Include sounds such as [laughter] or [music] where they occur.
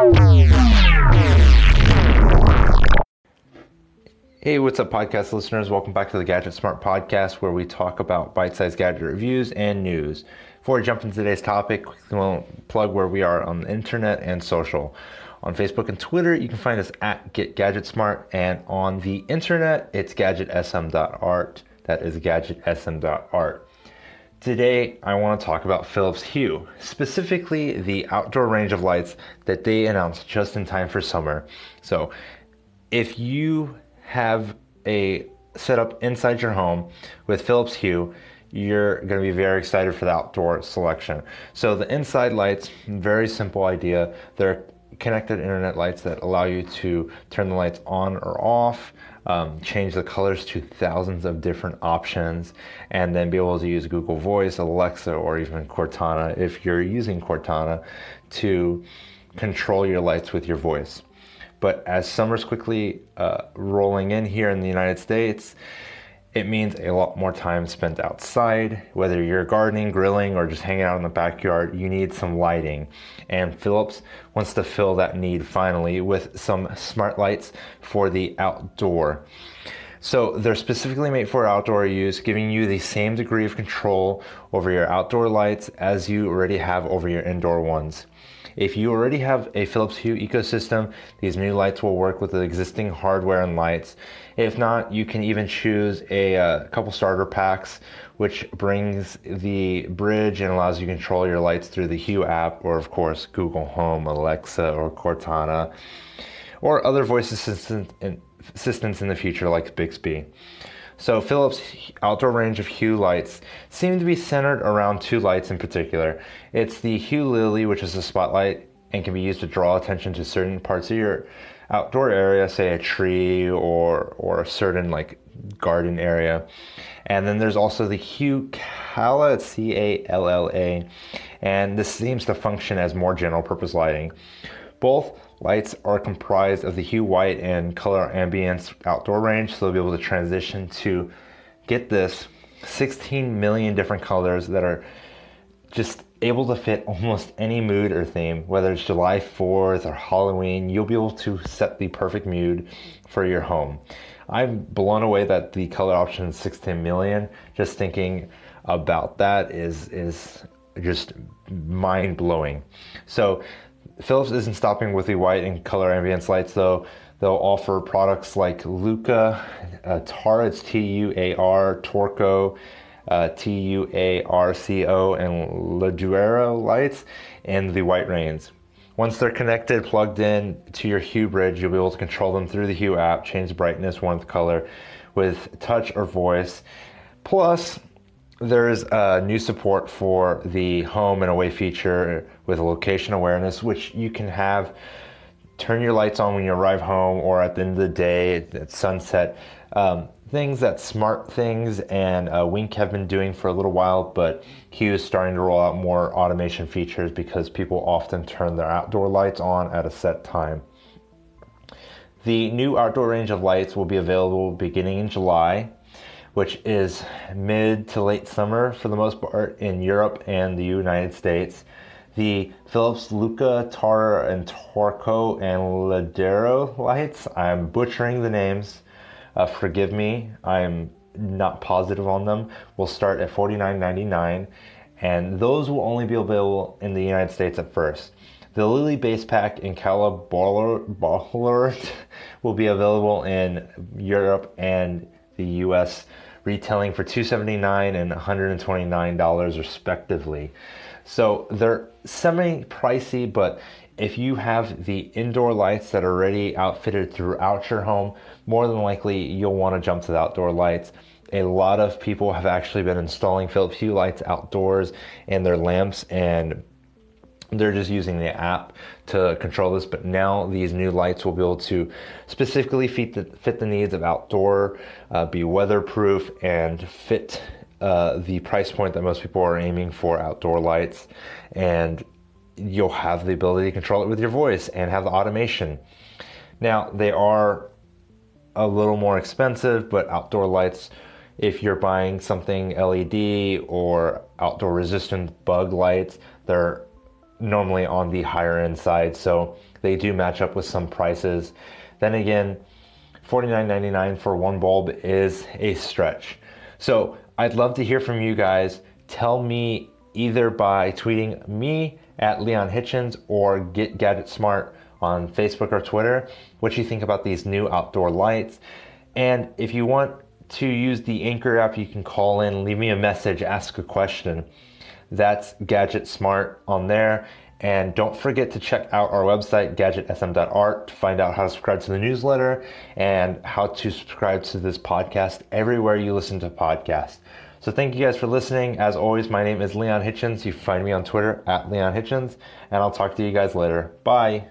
Hey, what's up, podcast listeners? Welcome back to the Gadget Smart Podcast, where we talk about bite sized gadget reviews and news. Before we jump into today's topic, to plug where we are on the internet and social. On Facebook and Twitter, you can find us at Get Gadget Smart, and on the internet, it's gadgetsm.art. That is gadgetsm.art. Today, I want to talk about Philips Hue, specifically the outdoor range of lights that they announced just in time for summer. So, if you have a setup inside your home with Philips Hue, you're going to be very excited for the outdoor selection. So the inside lights, very simple idea. They're connected internet lights that allow you to turn the lights on or off, um, change the colors to thousands of different options, and then be able to use Google Voice, Alexa, or even Cortana if you're using Cortana to control your lights with your voice. But as summer's quickly uh, rolling in here in the United States, it means a lot more time spent outside. Whether you're gardening, grilling, or just hanging out in the backyard, you need some lighting. And Philips wants to fill that need finally with some smart lights for the outdoor. So they're specifically made for outdoor use, giving you the same degree of control over your outdoor lights as you already have over your indoor ones. If you already have a Philips Hue ecosystem, these new lights will work with the existing hardware and lights. If not, you can even choose a, a uh, couple starter packs, which brings the bridge and allows you to control your lights through the Hue app, or of course, Google Home, Alexa, or Cortana, or other voice assistant assistants in the future like Bixby. So Philips' outdoor range of Hue lights seem to be centered around two lights in particular. It's the Hue Lily, which is a spotlight and can be used to draw attention to certain parts of your outdoor area, say a tree or or a certain like garden area. And then there's also the Hue Calla, C A L L A, and this seems to function as more general purpose lighting. Both lights are comprised of the hue white and color ambience outdoor range, so they'll be able to transition to get this 16 million different colors that are just able to fit almost any mood or theme, whether it's July 4th or Halloween, you'll be able to set the perfect mood for your home. I'm blown away that the color option is 16 million. Just thinking about that is is just mind blowing. So Philips isn't stopping with the white and color ambience lights though. They'll offer products like Lucca, uh, Tuar, it's T U A R, Torco, uh, T U A R C O, and Leduero lights, and the white rains. Once they're connected, plugged in to your Hue bridge, you'll be able to control them through the Hue app, change brightness, warmth, color with touch or voice. Plus, there's a new support for the home and away feature with location awareness, which you can have turn your lights on when you arrive home or at the end of the day at sunset. Um, things that Smart Things and uh, Wink have been doing for a little while, but Hue is starting to roll out more automation features because people often turn their outdoor lights on at a set time. The new outdoor range of lights will be available beginning in July which is mid to late summer for the most part in Europe and the United States. The Philips Lucca, Tuar, and Torco and Ladero lights, I'm butchering the names. Uh, forgive me, I'm not positive on them, will start at $49.99 and those will only be available in the United States at first. The Lily base pack Calla [laughs] Bollard will be available in Europe and the US retailing for 279 and $129 respectively. So they're semi pricey, but if you have the indoor lights that are already outfitted throughout your home, more than likely you'll want to jump to the outdoor lights. A lot of people have actually been installing Philips Hue lights outdoors in their lamps and they're just using the app to control this but now these new lights will be able to specifically fit the, fit the needs of outdoor uh, be weatherproof and fit uh, the price point that most people are aiming for outdoor lights. And you'll have the ability to control it with your voice and have the automation. Now they are a little more expensive but outdoor lights if you're buying something led or outdoor resistant bug lights they're normally on the higher end side, so they do match up with some prices. Then again, $49.99 for one bulb is a stretch. So I'd love to hear from you guys. Tell me either by tweeting me at Leon Hitchens or Get Gadget Smart on Facebook or Twitter what you think about these new outdoor lights. And if you want to use the Anchor app, you can call in, leave me a message, ask a question. That's Gadget Smart on there. And don't forget to check out our website, gadgetsm.art, to find out how to subscribe to the newsletter and how to subscribe to this podcast everywhere you listen to podcasts. So thank you guys for listening. As always, my name is Leon Hitchens. You find me on Twitter at Leon Hitchens, and I'll talk to you guys later. Bye.